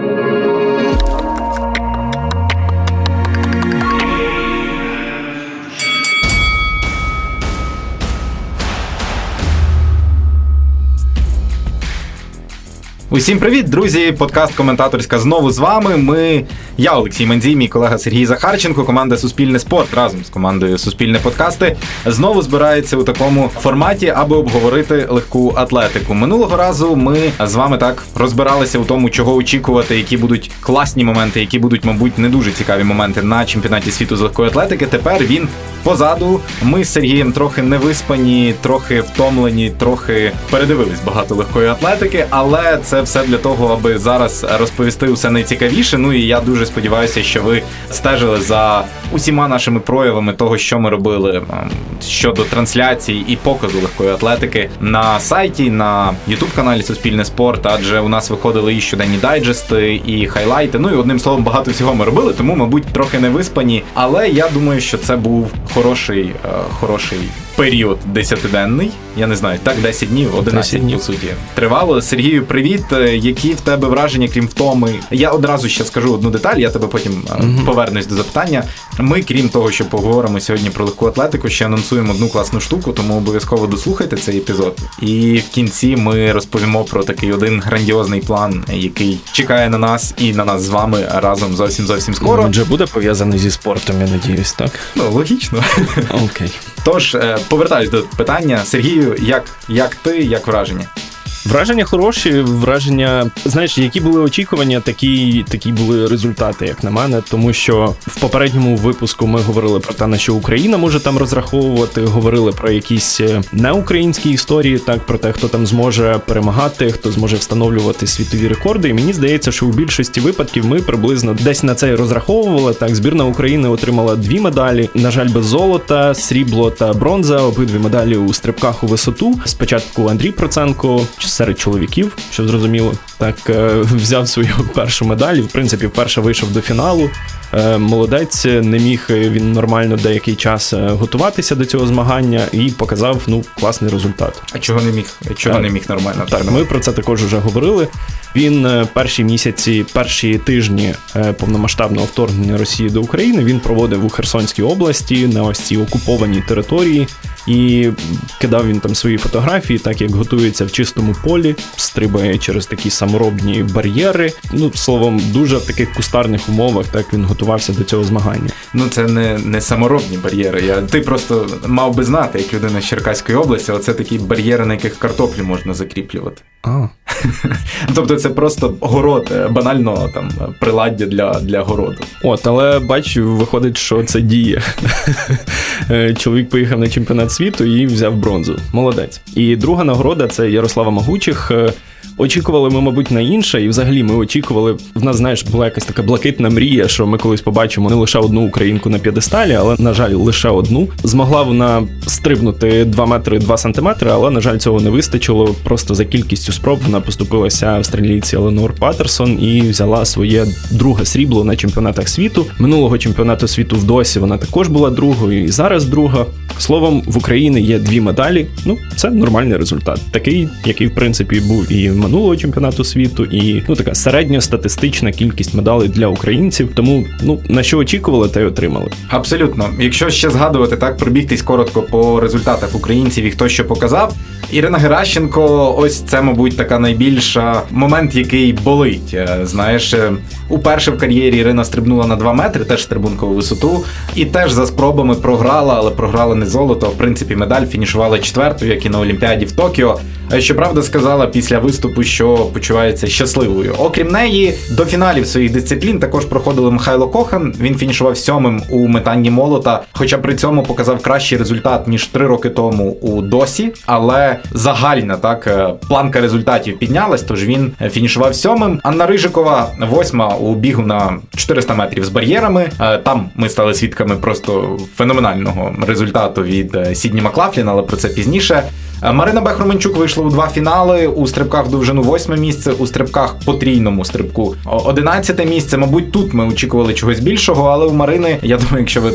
Thank you. Усім привіт, друзі! Подкаст коментаторська знову з вами. Ми, я Олексій Мандзій, мій колега Сергій Захарченко, команда Суспільне спорт разом з командою Суспільне подкасти знову збирається у такому форматі, аби обговорити легку атлетику. Минулого разу ми з вами так розбиралися у тому, чого очікувати, які будуть класні моменти, які будуть, мабуть, не дуже цікаві моменти на чемпіонаті світу з легкої атлетики. Тепер він позаду. Ми з Сергієм трохи невиспані, трохи втомлені, трохи передивились багато легкої атлетики, але це все для того, аби зараз розповісти усе найцікавіше. Ну і я дуже сподіваюся, що ви стежили за усіма нашими проявами того, що ми робили ем, щодо трансляцій і показу легкої атлетики на сайті, на ютуб каналі Суспільне спорт, адже у нас виходили і щоденні дайджести, і хайлайти. Ну і одним словом, багато всього ми робили, тому, мабуть, трохи не виспані. Але я думаю, що це був хороший, е, хороший період десятиденний. Я не знаю, так 10 днів, 11 днів. по суті. Тривало. Сергію, привіт. Е, які в тебе враження, крім втоми? Я одразу ще скажу одну деталь, я тебе потім mm-hmm. повернусь до запитання. Ми, крім того, що поговоримо сьогодні про легку атлетику, ще анонсуємо одну класну штуку, тому обов'язково дослухайте цей епізод. І в кінці ми розповімо про такий один грандіозний план, який чекає на нас і на нас з вами разом зовсім зовсім скоро. Він вже буде пов'язаний зі спортом, я надіюсь, так? Ну логічно. Окей. Тож е, повертаюсь до питання Сергію, як, як ти, як враження? Враження хороші, враження, знаєш, які були очікування, такі такі були результати, як на мене. Тому що в попередньому випуску ми говорили про те, на що Україна може там розраховувати, говорили про якісь е, неукраїнські історії, так про те, хто там зможе перемагати, хто зможе встановлювати світові рекорди. І мені здається, що у більшості випадків ми приблизно десь на це і розраховували. Так, збірна України отримала дві медалі. На жаль, без золота, срібло та бронза. Обидві медалі у стрибках у висоту. Спочатку Андрій Проценко серед чоловіків, що зрозуміло, так е, взяв свою першу медаль в принципі вперше вийшов до фіналу. Е, молодець не міг він нормально деякий час е, готуватися до цього змагання і показав ну класний результат. А чого не міг? Чого так, не міг нормально? Так, ми про це також вже говорили. Він перші місяці, перші тижні повномасштабного вторгнення Росії до України він проводив у Херсонській області на ось цій окупованій території. І кидав він там свої фотографії, так як готується в чистому полі, стрибає через такі саморобні бар'єри. Ну, словом, дуже в таких кустарних умовах так він готувався до цього змагання. Ну, це не не саморобні бар'єри. Я Ти просто мав би знати, як людина з Черкаської області, але це такі бар'єри, на яких картоплю можна закріплювати. А. Тобто це просто город, е, банально там приладдя для для городу. От, але бачу, виходить, що це діє. Е, чоловік поїхав на чемпіонат світу і взяв бронзу. Молодець. І друга нагорода це Ярослава Магучих. Очікували ми, мабуть, на інше, і взагалі ми очікували. В нас, знаєш, була якась така блакитна мрія, що ми колись побачимо не лише одну українку на п'єдесталі, але, на жаль, лише одну. Змогла вона стрибнути 2 метри 2 сантиметри, але, на жаль, цього не вистачило. Просто за кількістю спроб вона поступилася австралійці Еленор Паттерсон і взяла своє друге срібло на чемпіонатах світу. Минулого чемпіонату світу в досі вона також була другою, і зараз друга. Словом, в Україні є дві медалі. Ну, це нормальний результат, такий, який в принципі був і минулого чемпіонату світу, і ну така середньостатистична кількість медалей для українців. Тому ну на що очікували, те й отримали. Абсолютно, якщо ще згадувати так, пробігтись коротко по результатах українців і хто що показав. Ірина Геращенко, ось це, мабуть, така найбільша момент, який болить. Е, знаєш, е, уперше в кар'єрі Ірина стрибнула на 2 метри, теж стрибункову висоту, і теж за спробами програла, але програла не золото. В принципі, медаль фінішували четвертою, як і на Олімпіаді в Токіо. Щоправда, сказала після виступу, що почувається щасливою. Окрім неї, до фіналів своїх дисциплін також проходили Михайло Кохан. Він фінішував сьомим у метанні молота, хоча при цьому показав кращий результат ніж три роки тому у досі. Але загальна так е, планка результатів піднялась. Тож він фінішував сьомим. Анна Рижикова, восьма у бігу на 400 метрів з бар'єрами. Е, там ми стали свідками просто феноменального результату від е, Сідні Маклафліна, але про це пізніше. Марина Бехроменчук вийшла у два фінали у стрибках в довжину восьме місце, у стрибках потрійному стрибку одинадцяте місце. Мабуть, тут ми очікували чогось більшого, але у Марини, я думаю, якщо ви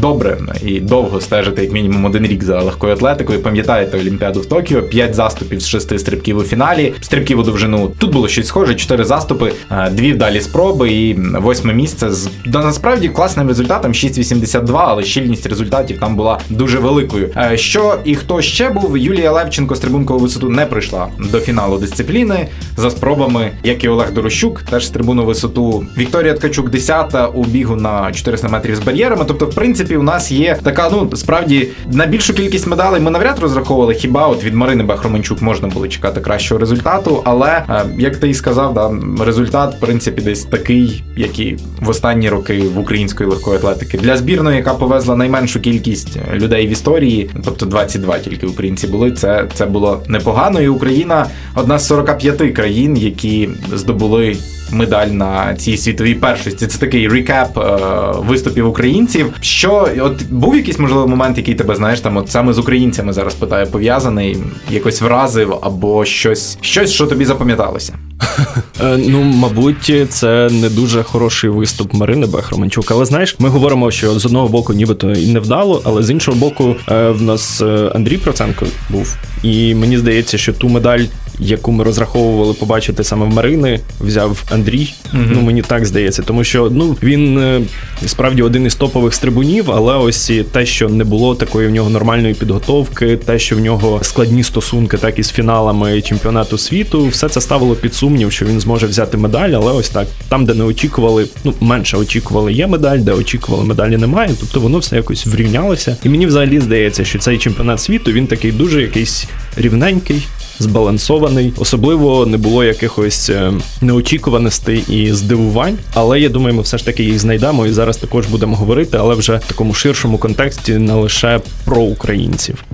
добре і довго стежите, як мінімум один рік за легкою атлетикою, пам'ятаєте Олімпіаду в Токіо, п'ять заступів з шести стрибків у фіналі, стрибків у довжину. Тут було щось схоже, чотири заступи, дві вдалі спроби і восьме місце з насправді класним результатом 6,82, але щільність результатів там була дуже великою. Що і хто ще був? Юлія Левченко стрибункову висоту не прийшла до фіналу дисципліни за спробами, як і Олег Дорощук, теж стрибуну висоту. Вікторія Ткачук 10-та у бігу на 400 метрів з бар'єрами. Тобто, в принципі, у нас є така, ну справді на більшу кількість медалей ми навряд розраховували. Хіба от від Марини Бахроменчук можна було чекати кращого результату? Але е, як ти і сказав, да результат в принципі десь такий, як і в останні роки в української легкої атлетики для збірної, яка повезла найменшу кількість людей в історії, тобто 22 тільки українці були. Це це було непогано. І Україна одна з 45 країн, які здобули медаль на цій світовій першості. Це такий рекап е, виступів українців. Що от був якийсь можливий момент, який тебе знаєш там, от саме з українцями зараз питаю, пов'язаний, якось вразив або щось, щось, що тобі запам'яталося. Е, ну, мабуть, це не дуже хороший виступ Марини Бехроманчук. Але знаєш, ми говоримо, що з одного боку, нібито і не вдало, але з іншого боку, е, в нас е, Андрій Проценко був. І мені здається, що ту медаль, яку ми розраховували побачити саме в Марини, взяв Андрій. Mm-hmm. Ну мені так здається, тому що ну він справді один із топових стрибунів, але ось те, що не було такої в нього нормальної підготовки, те, що в нього складні стосунки, так і з фіналами чемпіонату світу, все це ставило під сумнів, що він зможе взяти медаль, але ось так там, де не очікували, ну менше очікували, є медаль, де очікували, медалі немає. Тобто воно все якось врівнялося. І мені взагалі здається, що цей чемпіонат світу він такий дуже якийсь рівненький. Збалансований, особливо не було якихось е, неочікуваностей і здивувань. Але я думаю, ми все ж таки їх знайдемо і зараз також будемо говорити, але вже в такому ширшому контексті не лише про українців.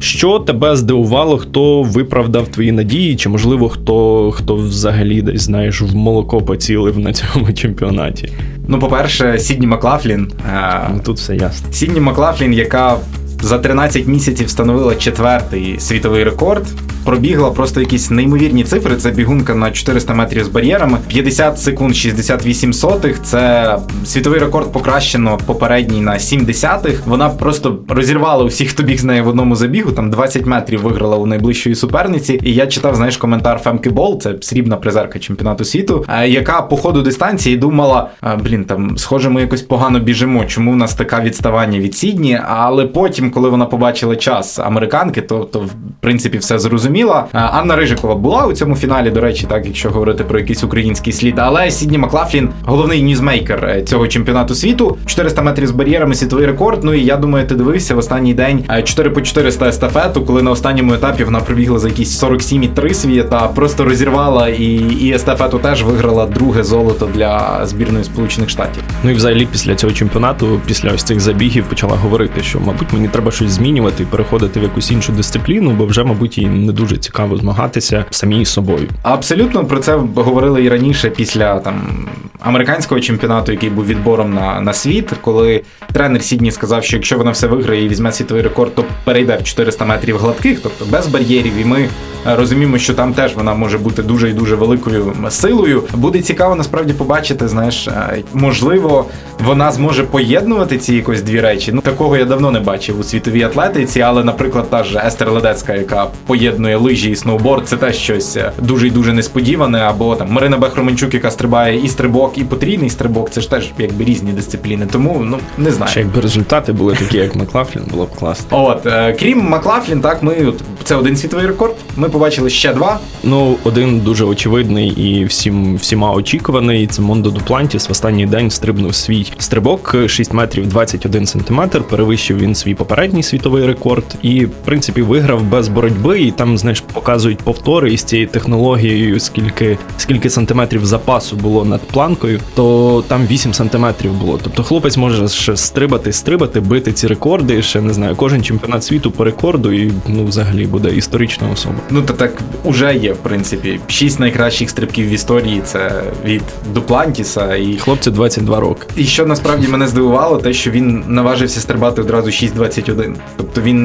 Що тебе здивувало, хто виправдав твої надії, чи можливо хто хто взагалі десь знаєш в молоко поцілив на цьому чемпіонаті? Ну, по-перше, Сідні Маклафлін. Е, ну, Тут все ясно. Сідні Маклафлін, яка за 13 місяців встановила четвертий світовий рекорд пробігла просто якісь неймовірні цифри. Це бігунка на 400 метрів з бар'єрами. 50 секунд 68 сотих. Це світовий рекорд покращено попередній на 7 десятих. Вона просто розірвала усіх, хто біг з нею в одному забігу. Там 20 метрів виграла у найближчої суперниці. І я читав, знаєш, коментар Фемки Бол, це срібна призерка чемпіонату світу, е, яка по ходу дистанції думала: блін, там схоже, ми якось погано біжимо. Чому у нас така відставання від Сідні? Але потім, коли вона побачила час американки, то, то в принципі все зрозуміла. Е, Анна Рижикова була у цьому фіналі, до речі, так якщо говорити про якийсь український слід. Але Сідні Маклафлін, головний ньюзмейкер е, цього чемпіонату світу, 400 метрів з бар'єрами, світовий рекорд. Ну і я думаю, ти дивився в останній день 4 е, по 400 естафету, коли на останньому етапі вона пробігла за якісь 47,3 свій та просто розірвала і і естафету теж виграла друге золото для збірної Сполучених Штатів. Ну і взагалі після цього чемпіонату, після ось цих забігів, почала говорити, що мабуть мені треба щось змінювати і переходити в якусь іншу дисципліну, бо вже, мабуть, і не дуже цікаво змагатися самі з собою. Абсолютно про це говорили і раніше після там американського чемпіонату, який був відбором на на світ, коли тренер Сідні сказав, що якщо вона все виграє і візьме світовий рекорд, то перейде в 400 метрів гладких, тобто без бар'єрів. І ми е, розуміємо, що там теж вона може бути дуже і дуже великою силою. Буде цікаво насправді побачити. Знаєш, е, можливо, вона зможе поєднувати ці якось дві речі. Ну такого я давно не бачив у світовій атлетиці, але, наприклад, та ж Естер Ледецька, яка поєднує лижі і сноуборд, це теж щось е, дуже і дуже несподіване. Або там Марина Бехроменчук, яка стрибає і стрибок, і потрійний стрибок. Це ж теж якби різні дисципліни. Тому ну не знаю. Ще якби результати були такі, як Маклафлін, було б класно. От е, крім Маклафлін, так ми от, це один світовий рекорд. Ми побачили ще два. Ну, один дуже очевидний і всім всіма очікуваний. Це Мондо Дуплантіс в останній день стрибнув свій стрибок 6 метрів 21 сантиметр. Перевищив він свій попередній світовий рекорд і, в принципі, виграв без боротьби. І там, знаєш, показують повтори із цією технологією, скільки скільки сантиметрів запасу було над планкою то там 8 сантиметрів було. Тобто хлопець може ще стрибати, стрибати, бити ці рекорди. Ще не знаю, кожен чемпіонат світу по рекорду, і ну взагалі буде історична особа. Ну то так уже є, в принципі. Шість найкращих стрибків в історії це від Дуплантіса і хлопцю 22 роки. І що насправді мене здивувало, те, що він наважився стрибати одразу 6.21. Тобто він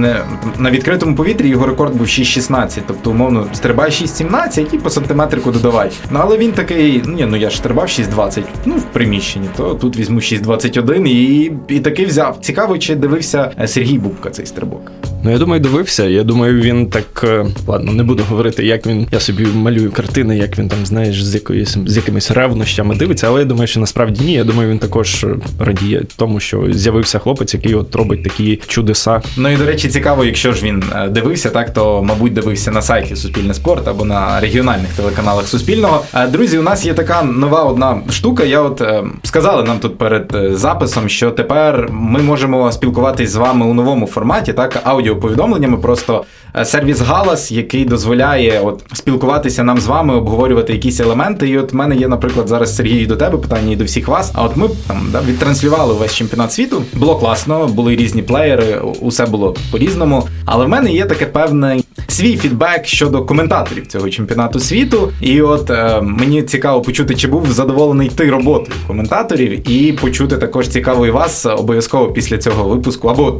на відкритому повітрі його рекорд був 6.16. Тобто, умовно, стрибай 6.17 і по сантиметрику додавай. Ну але він такий, ну ні, ну я ж стрибав 6.20, ну в приміщенні, то тут візьму 6.21 і, і таки взяв. Цікаво, чи дивився Сергій Бубка цей стрибок. Ну, я думаю, дивився. Я думаю, він так е, ладно, не буду говорити, як він. Я собі малюю картини, як він там, знаєш, з якоюсь з якимись ревнощами дивиться, але я думаю, що насправді ні. Я думаю, він також радіє тому, що з'явився хлопець, який от робить такі чудеса. Ну і до речі, цікаво, якщо ж він е, дивився, так то мабуть дивився на сайті Суспільне спорт або на регіональних телеканалах Суспільного. Е, друзі, у нас є така нова одна штука. Я от сказали нам тут перед записом, що тепер ми можемо спілкуватись з вами у новому форматі, так аудіо повідомленнями. Просто е, сервіс Галас, який дозволяє от спілкуватися нам з вами, обговорювати якісь елементи. І от в мене є, наприклад, зараз Сергій до тебе питання і до всіх вас. А от ми там да, відтранслювали весь чемпіонат світу. Було класно, були різні плеєри, усе було по-різному. Але в мене є таке певне свій фідбек щодо коментаторів цього чемпіонату світу. І от е, мені цікаво почути, чи був задоволений ти роботою коментаторів, і почути також цікаво і вас обов'язково після цього випуску. Або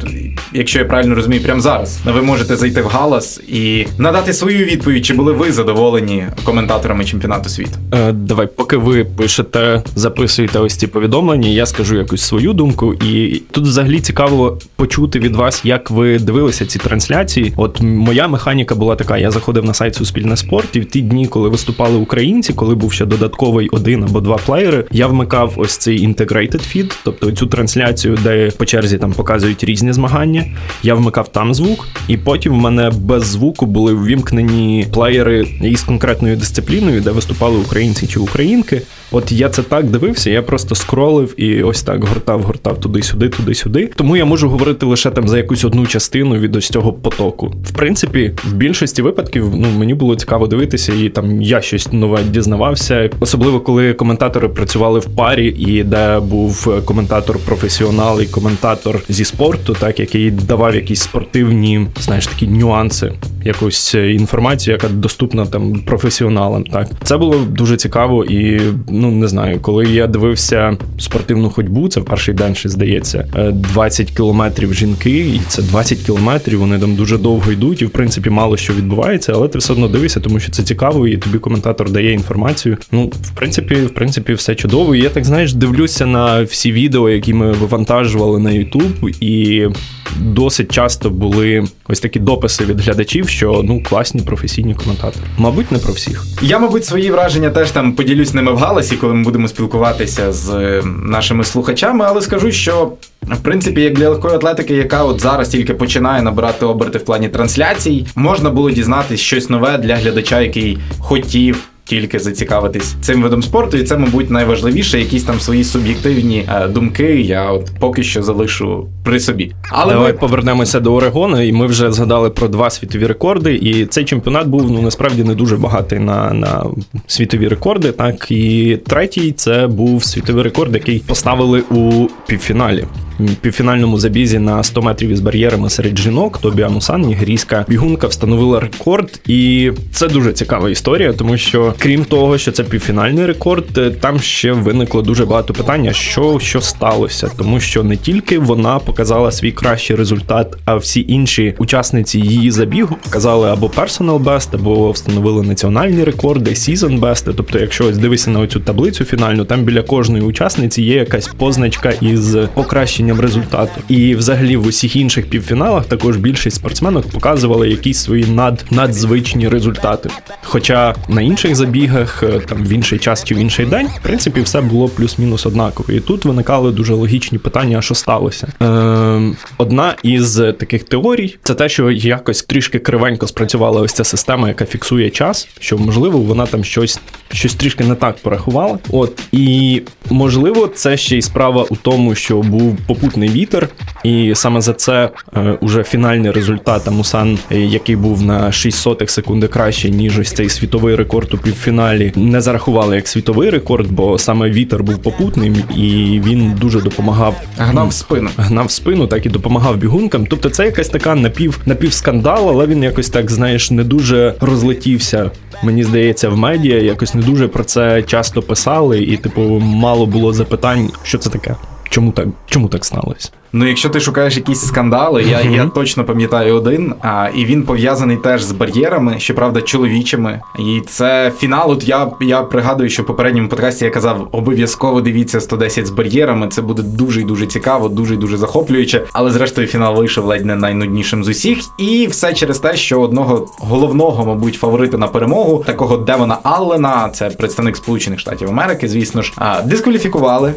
якщо я правильно розумію, прямо зараз ви можете зайти в галас і надати свою відповідь, чи були ви задоволені коментаторами чемпіонату світу. Е, Давай, поки ви пишете, записуєте ось ці повідомлення, я скажу якусь свою думку. І тут взагалі цікаво почути від вас, як ви дивилися ці трансляції. От моя механіка була така: я заходив на сайт Суспільне спорт, і в ті дні, коли виступали українці, коли був ще додатковий один або два плеєри, я вмикав ось цей integrated feed, тобто цю трансляцію, де по черзі там показують різні змагання. Я вмикав там звук, і потім в мене без звуку були ввімкнені плеєри із конкретною дисципліною, де виступали українці чи українки. От я це так дивився, я просто скролив і ось так гортав, гортав туди-сюди, туди-сюди. Тому я можу говорити лише там за якусь одну частину від ось цього потоку. В принципі, в більшості випадків ну мені було цікаво дивитися, і там я щось нове дізнавався. Особливо коли коментатори працювали в парі, і де був коментатор професіонал і коментатор зі спорту, так який давав якісь спортивні, знаєш, такі нюанси, якусь інформацію, яка доступна там професіоналам. Так це було дуже цікаво і ну не знаю, коли я дивився спортивну ходьбу, це перший день ще здається 20 кілометрів жінки, і це 20 кілометрів. Вони там дуже довго йдуть, і в принципі мало що відбувається, але ти все одно дивишся, тому що це цікаво, і тобі коментатор дає інформацію. Ну, в принципі, в принципі, все чудово. І Я так знаєш, дивлюся на всі відео, які ми вивантажували на YouTube, і досить часто були ось такі дописи від глядачів, що ну класні професійні коментатори. Мабуть, не про всіх. Я, мабуть, свої враження теж там поділюсь ними в галасі, коли ми будемо спілкуватися з е, нашими слухачами, але скажу, що. В принципі, як для легкої атлетики, яка от зараз тільки починає набирати оберти в плані трансляцій, можна було дізнатись щось нове для глядача, який хотів тільки зацікавитись цим видом спорту, і це, мабуть, найважливіше, якісь там свої суб'єктивні е, думки. Я от поки що залишу при собі. Але Давай ми... повернемося до Орегону, і ми вже згадали про два світові рекорди. І цей чемпіонат був ну насправді не дуже багатий на на світові рекорди. Так і третій це був світовий рекорд, який поставили у півфіналі півфінальному забізі на 100 метрів із бар'єрами серед жінок. Тобі Амусан, нігерійська бігунка, встановила рекорд, і це дуже цікава історія, тому що крім того, що це півфінальний рекорд, е, там ще виникло дуже багато питання, що що сталося, тому що не тільки вона показала свій кращий результат, а всі інші учасниці її забігу показали або personal best, або встановили національні рекорди, season best. Тобто, якщо ось дивишся на оцю таблицю фінальну, там біля кожної учасниці є якась позначка із покращенням результату. І взагалі в усіх інших півфіналах також більшість спортсменок показували якісь свої над надзвичні результати. Хоча на інших забігах, е, там в інший час чи в інший день, в принципі, все було плюс-мінус однаково. І тут виникали дуже логічні питання, що сталося. Е, Одна із таких теорій це те, що якось трішки кривенько спрацювала ось ця система, яка фіксує час, що можливо вона там щось щось трішки не так порахувала. От і можливо, це ще й справа у тому, що був попутний вітер, і саме за це е, уже фінальний результат Амусан, е, який був на 6 сотих секунди краще, ніж ось цей світовий рекорд у півфіналі, не зарахували як світовий рекорд, бо саме вітер був попутним і він дуже допомагав. Гнав в спину. Гнав в спину, так і допомагав бігункам. Тобто це якась така напів напівскандал, але він якось так, знаєш, не дуже розлетівся. Мені здається, в медіа якось не дуже про це часто писали, і, типу, мало було запитань, що це таке. Чому так чому так сталося? Ну, якщо ти шукаєш якісь скандали, я я точно пам'ятаю один. А, І він пов'язаний теж з бар'єрами, щоправда, чоловічими. І це фінал. От я я пригадую, що в попередньому подкасті я казав, обов'язково дивіться 110 з бар'єрами. Це буде дуже і дуже цікаво, дуже і дуже захоплююче. Але зрештою фінал вийшов ледь не найнуднішим з усіх. І все через те, що одного головного, мабуть, фаворита на перемогу, такого Девона Аллена, це представник Сполучених Штатів Америки, звісно ж, дискваліфікували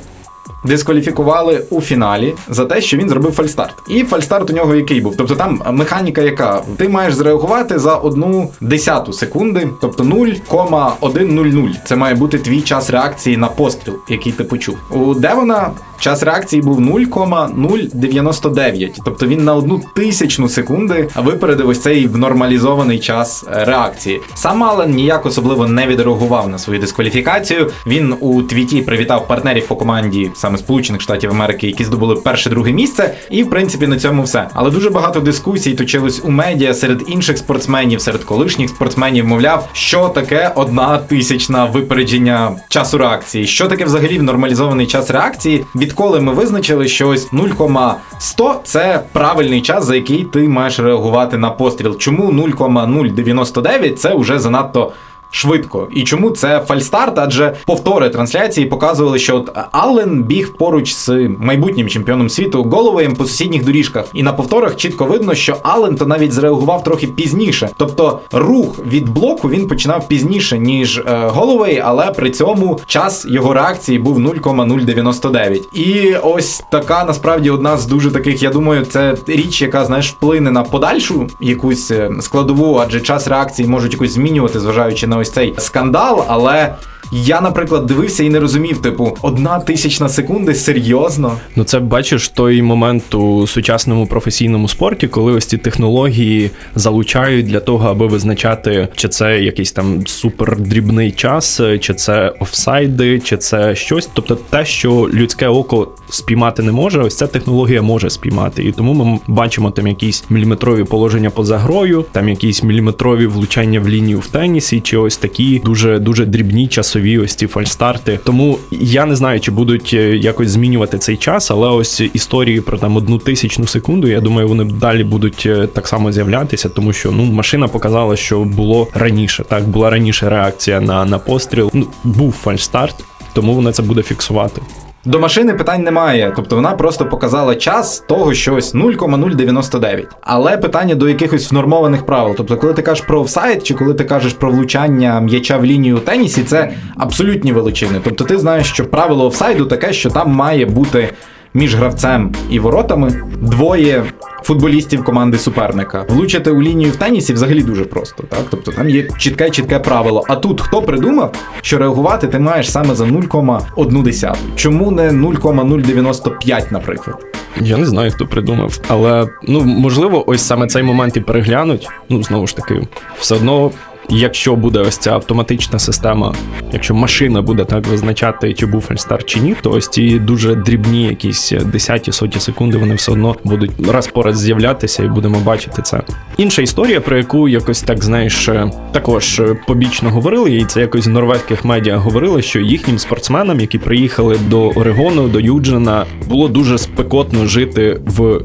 дискваліфікували у фіналі за те, що він зробив фальстарт. І фальстарт у нього який був? Тобто там механіка, яка ти маєш зреагувати за одну десяту секунди, тобто 0,100. Це має бути твій час реакції на постріл, який ти почув. У Девона час реакції був 0,099. Тобто він на одну тисячну секунди випередив ось цей нормалізований час реакції. Сам Ален ніяк особливо не відреагував на свою дискваліфікацію. Він у твіті привітав партнерів по команді саме Сполучених Штатів Америки, які здобули перше-друге місце. І в принципі на цьому все. Але дуже багато дискусій точилось у медіа серед інших спортсменів, серед колишніх спортсменів, мовляв, що таке одна тисячна випередження часу реакції, що таке взагалі нормалізований час реакції. Відколи ми визначили, що ось 0,100 – це правильний час, за який ти маєш реагувати на постріл. Чому 0,099 – це вже занадто швидко. І чому це фальстарт? Адже повтори трансляції показували, що от Аллен біг поруч з майбутнім чемпіоном світу Голловеєм по сусідніх доріжках. І на повторах чітко видно, що Аллен то навіть зреагував трохи пізніше. Тобто рух від блоку він починав пізніше, ніж е, Голловей, але при цьому час його реакції був 0,099. І ось така насправді одна з дуже таких, я думаю, це річ, яка знаєш вплине на подальшу якусь е, складову, адже час реакції можуть якось змінювати, зважаючи на ось цей скандал, але. Я, наприклад, дивився і не розумів, типу, одна тисячна секунди серйозно. Ну, це бачиш той момент у сучасному професійному спорті, коли ось ці технології залучають для того, аби визначати, чи це якийсь там супердрібний час, чи це офсайди, чи це щось. Тобто, те, що людське око спіймати не може, ось ця технологія може спіймати. І тому ми бачимо там якісь міліметрові положення поза грою, там якісь міліметрові влучання в лінію в тенісі, чи ось такі дуже дуже дрібні часові ось ці фальстарти. Тому я не знаю, чи будуть е, якось змінювати цей час, але ось історії про там одну тисячну секунду. Я думаю, вони далі будуть е, так само з'являтися, тому що ну машина показала, що було раніше. Так була раніше реакція на, на постріл. Ну був фальстарт, тому вона це буде фіксувати. До машини питань немає, тобто вона просто показала час того, що ось 0,099. Але питання до якихось нормованих правил. Тобто, коли ти кажеш про офсайд, чи коли ти кажеш про влучання м'яча в лінію у тенісі, це абсолютні величини. Тобто, ти знаєш, що правило офсайду таке, що там має бути між гравцем і воротами двоє футболістів команди суперника. Влучити у лінію в тенісі взагалі дуже просто. Так? Тобто там є чітке чітке правило. А тут хто придумав, що реагувати ти маєш саме за 0,1. Чому не 0,095, наприклад? Я не знаю, хто придумав, але ну можливо, ось саме цей момент і переглянуть. Ну знову ж таки, все одно якщо буде ось ця автоматична система, якщо машина буде так визначати, чи був фальстарт чи ні, то ось ці дуже дрібні, якісь десяті соті секунди, вони все одно будуть раз по раз з'являтися, і будемо бачити це. Інша історія, про яку якось так знаєш, також побічно говорили, і це якось в норвезьких медіа говорили, що їхнім спортсменам, які приїхали до Орегону, до Юджина, було дуже спекотно жити в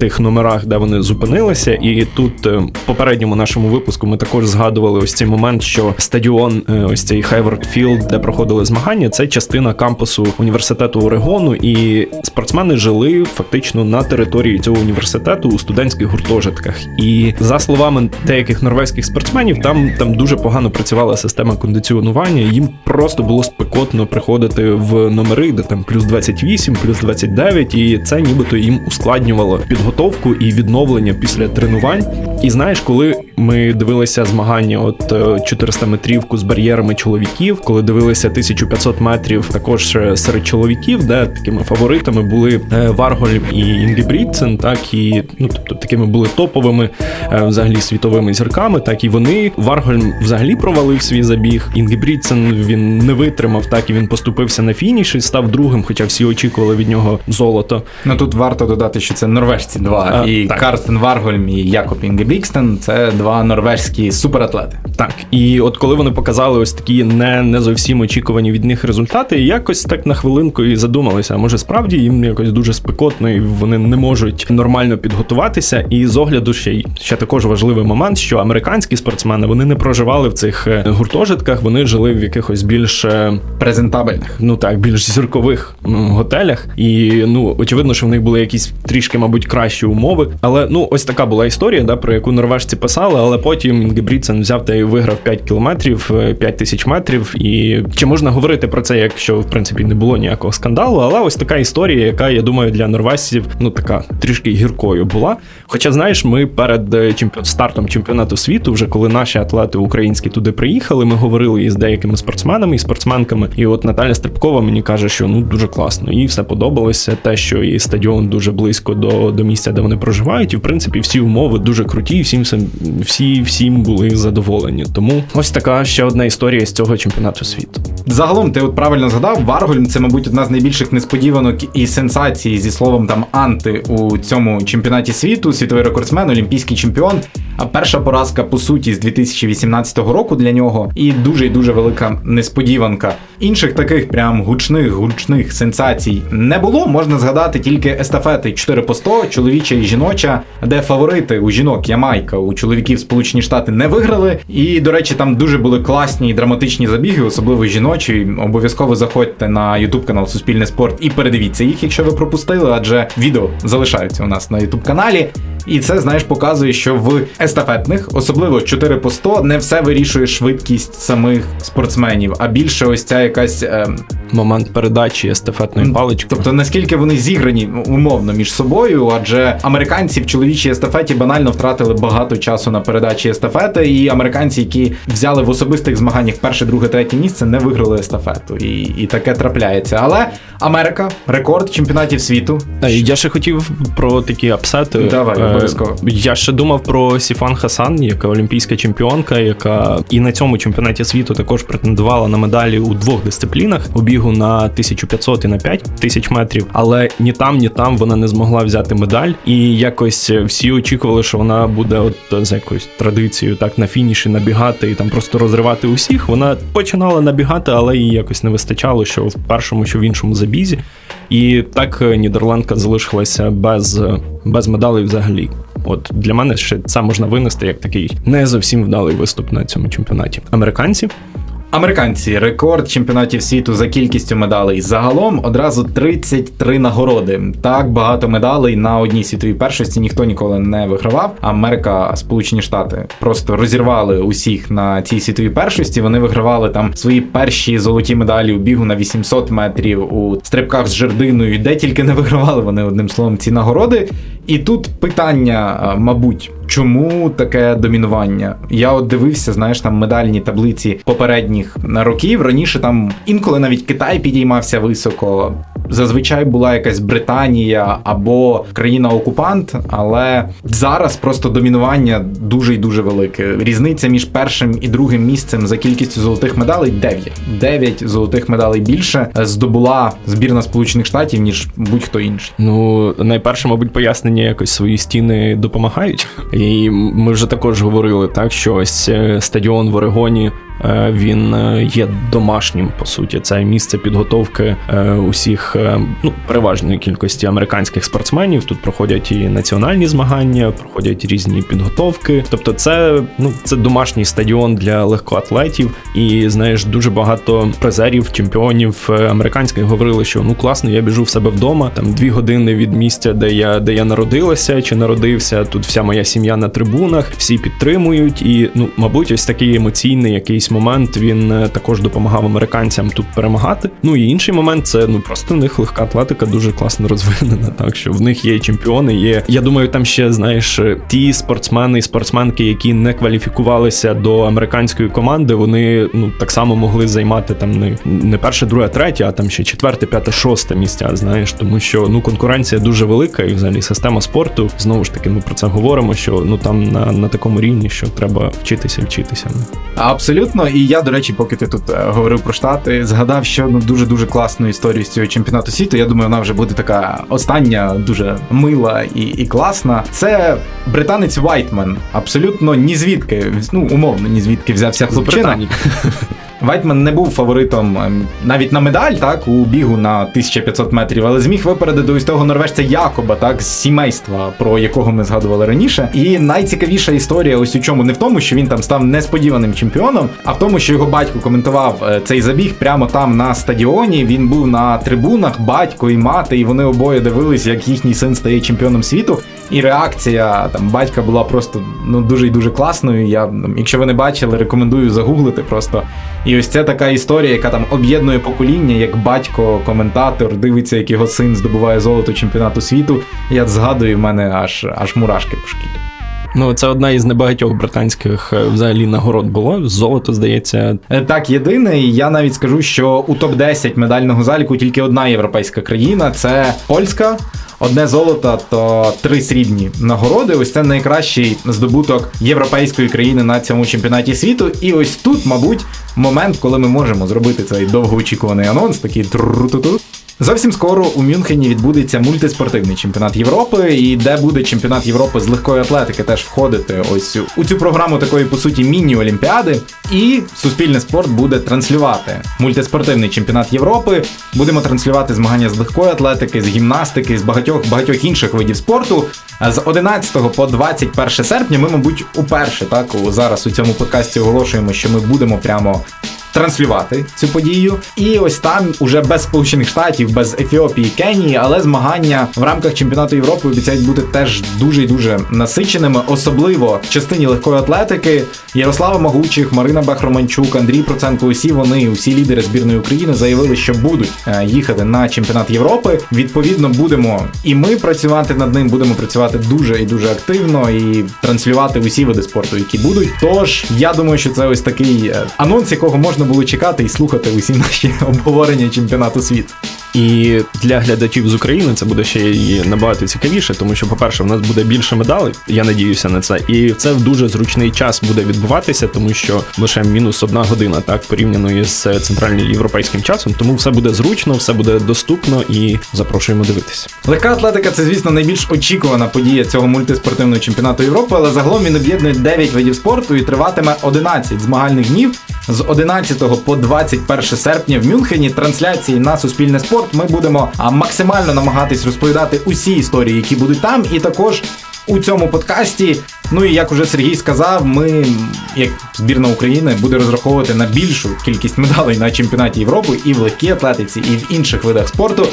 тих номерах, де вони зупинилися. І тут е, в попередньому нашому випуску ми також згадували ось цей момент, що стадіон, е, ось цей Хейворд Філд, де проходили змагання, це частина кампусу університету Орегону, і спортсмени жили фактично на території цього університету у студентських гуртожитках. І за словами деяких норвезьких спортсменів, там там дуже погано працювала система кондиціонування. Їм просто було спекотно приходити в номери, де там плюс 28, плюс 29, і це нібито їм ускладнювало підготовку підготовку і відновлення після тренувань. І знаєш, коли ми дивилися змагання от 400 метрівку з бар'єрами чоловіків, коли дивилися 1500 метрів також серед чоловіків, де такими фаворитами були Варголь і Інгебрідсен, так і ну тобто такими були топовими взагалі світовими зірками, так і вони. Варгольм взагалі провалив свій забіг. Інгебрідсен він не витримав, так і він поступився на фініш і став другим, хоча всі очікували від нього золото. Ну тут варто додати, що це норвежці два. А, і так. Карстен Варгольм і Якоб Інгебрігтсен це два норвежські суператлети. Так, і от коли вони показали ось такі не не зовсім очікувані від них результати, якось так на хвилинку і задумалися, а може справді їм якось дуже спекотно, і вони не можуть нормально підготуватися. І з огляду ще ще також важливий момент, що американські спортсмени вони не проживали в цих е, гуртожитках, вони жили в якихось більш е, презентабельних, ну так, більш зіркових готелях. І ну очевидно, що в них були якісь трішки, мабуть, кращі умови. Але ну ось така була історія, да, про яку норвежці писали, але потім Інгебрідсен взяв та й виграв 5 кілометрів, 5 е, тисяч метрів. І чи можна говорити про це, якщо в принципі не було ніякого скандалу? Але ось така історія, яка я думаю для норвежців ну така трішки гіркою була. Хоча, знаєш, ми перед чемпіон стартом чемпіонату світу, вже коли наші атлети українські туди приїхали, ми говорили із деякими спортсменами і спортсменками. І от Наталя Стрибкова мені каже, що ну дуже класно, їй все подобалося. Те, що і стадіон дуже близько до до місця, де вони проживають, і в принципі всі умови дуже круті, всім всі всім були задоволені. Тому ось така ще одна історія з цього чемпіонату світу. Загалом, ти от правильно згадав, Варгольм це, мабуть, одна з найбільших несподіванок і сенсацій зі словом там анти у цьому чемпіонаті світу, світовий рекордсмен, олімпійський чемпіон. А перша поразка по суті з 2018 року для нього, і дуже і дуже велика несподіванка. Інших таких прям гучних гучних сенсацій не було. Можна згадати тільки естафети 4 по 100, чоловіча і жіноча, де фаворити у жінок Ямайка, у чоловіків Сполучені Штати не виграли. І, до речі, там дуже були класні і драматичні забіги, особливо жіночі. Обов'язково заходьте на ютуб канал Суспільне спорт і передивіться їх, якщо ви пропустили, адже відео залишаються у нас на ютуб каналі. І це, знаєш, показує, що в естафетних, особливо 4 по 100, не все вирішує швидкість самих спортсменів, а більше ось ця якась е... момент передачі естафетної палички. Тобто наскільки вони зіграні умовно між собою, адже американці в чоловічій естафеті банально втратили багато часу на передачі естафети, і американці, які взяли в особистих змаганнях перше, друге, третє місце, не виграли естафету. І і таке трапляється. Але Америка рекорд чемпіонатів світу. Я ще хотів про такі апсети. Давай, е, обов'язково. Я ще думав про Сіфан Хасан, яка олімпійська чемпіонка, яка і на цьому чемпіонаті світу також претендувала на медалі у двох дисциплінах у бігу на 1500 і на 5000 метрів. Але ні там, ні там вона не змогла взяти медаль. І якось всі очікували, що вона буде от за якоюсь традицією так на фініші набігати і там просто розривати усіх. Вона починала набігати, але їй якось не вистачало, що в першому, що в іншому забізі. І так Нідерландка залишилася без, без медалей взагалі. От для мене ще це можна винести як такий не зовсім вдалий виступ на цьому чемпіонаті. Американці Американці рекорд чемпіонатів світу за кількістю медалей. Загалом одразу 33 нагороди. Так багато медалей на одній світовій першості ніхто ніколи не вигравав. Америка, Сполучені Штати просто розірвали усіх на цій світовій першості. Вони вигравали там свої перші золоті медалі у бігу на 800 метрів у стрибках з жердиною. Де тільки не вигравали вони одним словом ці нагороди. І тут питання, мабуть, чому таке домінування? Я от дивився, знаєш, там медальні таблиці попередніх років. Раніше там інколи навіть Китай підіймався високо. Зазвичай була якась Британія або країна-окупант, але зараз просто домінування дуже і дуже велике. Різниця між першим і другим місцем за кількістю золотих медалей 9. 9 золотих медалей більше здобула збірна Сполучених Штатів ніж будь-хто інший. Ну найперше, мабуть, пояснення якось свої стіни допомагають. І ми вже також говорили так, що ось е, стадіон в Орегоні Е, він е, є домашнім по суті. Це місце підготовки усіх ну переважної кількості американських спортсменів. Тут проходять і національні змагання, проходять різні підготовки. Тобто, це ну це домашній стадіон для легкоатлетів. І знаєш, дуже багато призерів, чемпіонів американських говорили, що ну класно, я біжу в себе вдома. Там дві години від місця, де я де я народилася чи народився. Тут вся моя сім'я на трибунах, всі підтримують, і ну, мабуть, ось такий емоційний якийсь момент він е, також допомагав американцям тут перемагати. Ну і інший момент це ну просто в них легка атлетика дуже класно розвинена. Так що в них є чемпіони. Є я думаю, там ще знаєш ті спортсмени і спортсменки, які не кваліфікувалися до американської команди. Вони ну так само могли займати там не не перше, друге, третє, а там ще четверте, п'яте, шосте місця. Знаєш, тому що ну конкуренція дуже велика, і взагалі система спорту знову ж таки. Ми про це говоримо. Що ну там на, на такому рівні, що треба вчитися, вчитися. Абсолютно, і я, до речі, поки ти тут е, говорив про штати, згадав, що ну дуже дуже класну історію з цього чемпіонату світу. Я думаю, вона вже буде така остання, дуже мила і і класна. Це британець Вайтман. Абсолютно ні звідки, ну умовно, ні звідки взявся хлопчина. Вайтман не був фаворитом ем, навіть на медаль, так у бігу на 1500 метрів, але зміг випередити ось того норвежця Якоба, так з сімейства, про якого ми згадували раніше. І найцікавіша історія, ось у чому не в тому, що він там став несподіваним чемпіоном, а в тому, що його батько коментував е, цей забіг прямо там на стадіоні. Він був на трибунах, батько і мати, і вони обоє дивились, як їхній син стає чемпіоном світу. І реакція там батька була просто ну дуже і дуже класною. Я, якщо ви не бачили, рекомендую загуглити просто. І ось це така історія, яка там об'єднує покоління, як батько, коментатор, дивиться, як його син здобуває золото чемпіонату світу. Я згадую, в мене аж аж мурашки по шкілі. Ну, це одна із небагатьох британських е, взагалі нагород було. Золото здається. Е, так, єдине, і я навіть скажу, що у топ 10 медального заліку тільки одна європейська країна це польська одне золото, то три срібні нагороди. Ось це найкращий здобуток європейської країни на цьому чемпіонаті світу. І ось тут, мабуть, момент, коли ми можемо зробити цей довгоочікуваний анонс, такий тру-ту-ту. Зовсім скоро у Мюнхені відбудеться мультиспортивний чемпіонат Європи, і де буде чемпіонат Європи з легкої атлетики теж входити ось у цю програму такої по суті міні-олімпіади. І суспільний спорт буде транслювати мультиспортивний чемпіонат Європи. Будемо транслювати змагання з легкої атлетики, з гімнастики, з багатьох багатьох інших видів спорту. З 11 по 21 серпня ми, мабуть, уперше так зараз у цьому подкасті оголошуємо, що ми будемо прямо транслювати цю подію. І ось там уже без Сполучених Штатів, без Ефіопії, Кенії, але змагання в рамках чемпіонату Європи обіцяють бути теж дуже і дуже насиченими, особливо в частині легкої атлетики. Ярослава Магучих, Марина Бахроманчук, Андрій Проценко. Усі вони, усі лідери збірної України заявили, що будуть е, їхати на чемпіонат Європи. Відповідно, будемо і ми працювати над ним, будемо працювати дуже і дуже активно і транслювати усі види спорту, які будуть. Тож я думаю, що це ось такий е, анонс, якого можна можна було чекати і слухати усі наші обговорення чемпіонату світу. І для глядачів з України це буде ще і набагато цікавіше, тому що, по-перше, в нас буде більше медалей. Я надіюся на це, і це в дуже зручний час буде відбуватися, тому що лише мінус одна година, так порівняно із центральноєвропейським часом. Тому все буде зручно, все буде доступно і запрошуємо дивитися. Легка атлетика це, звісно, найбільш очікувана подія цього мультиспортивного чемпіонату Європи, але загалом він об'єднує 9 видів спорту і триватиме 11 змагальних днів з 11 по 21 серпня в Мюнхені. Трансляції на суспільне спорт ми будемо максимально намагатись розповідати усі історії, які будуть там, і також. У цьому подкасті, ну і як уже Сергій сказав, ми, як збірна України, буде розраховувати на більшу кількість медалей на чемпіонаті Європи і в легкій атлетиці, і в інших видах спорту.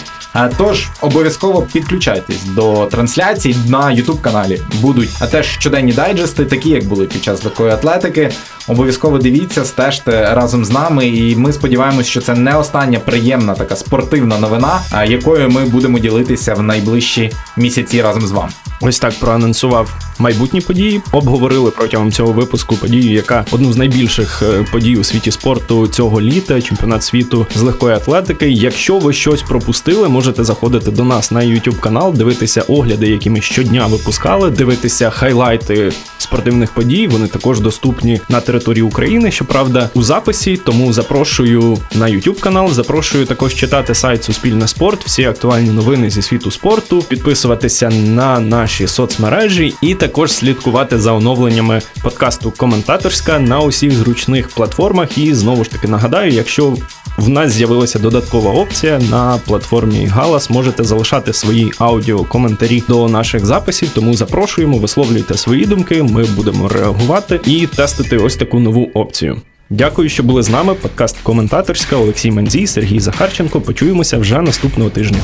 Тож обов'язково підключайтесь до трансляцій на youtube каналі. Будуть а теж щоденні дайджести, такі як були під час легкої атлетики. Обов'язково дивіться, стежте разом з нами, і ми сподіваємось, що це не остання приємна така спортивна новина, якою ми будемо ділитися в найближчі місяці разом з вами. Ось так проанонсував майбутні події. Обговорили протягом цього випуску подію, яка одну з найбільших е, подій у світі спорту цього літа, чемпіонат світу з легкої атлетики. Якщо ви щось пропустили, можете заходити до нас на YouTube канал, дивитися огляди, які ми щодня випускали, дивитися хайлайти спортивних подій. Вони також доступні на території України, щоправда, у записі. Тому запрошую на YouTube канал. Запрошую також читати сайт Суспільне спорт, всі актуальні новини зі світу спорту, підписуватися на наші соцмережі і також слідкувати за оновленнями подкасту Коментаторська на усіх зручних платформах. І знову ж таки нагадаю, якщо в нас з'явилася додаткова опція на платформі Галас. Можете залишати свої аудіокоментарі до наших записів, тому запрошуємо, висловлюйте свої думки. Ми будемо реагувати і тестити ось таку нову опцію. Дякую, що були з нами. Подкаст Коментаторська Олексій Манзій, Сергій Захарченко. Почуємося вже наступного тижня.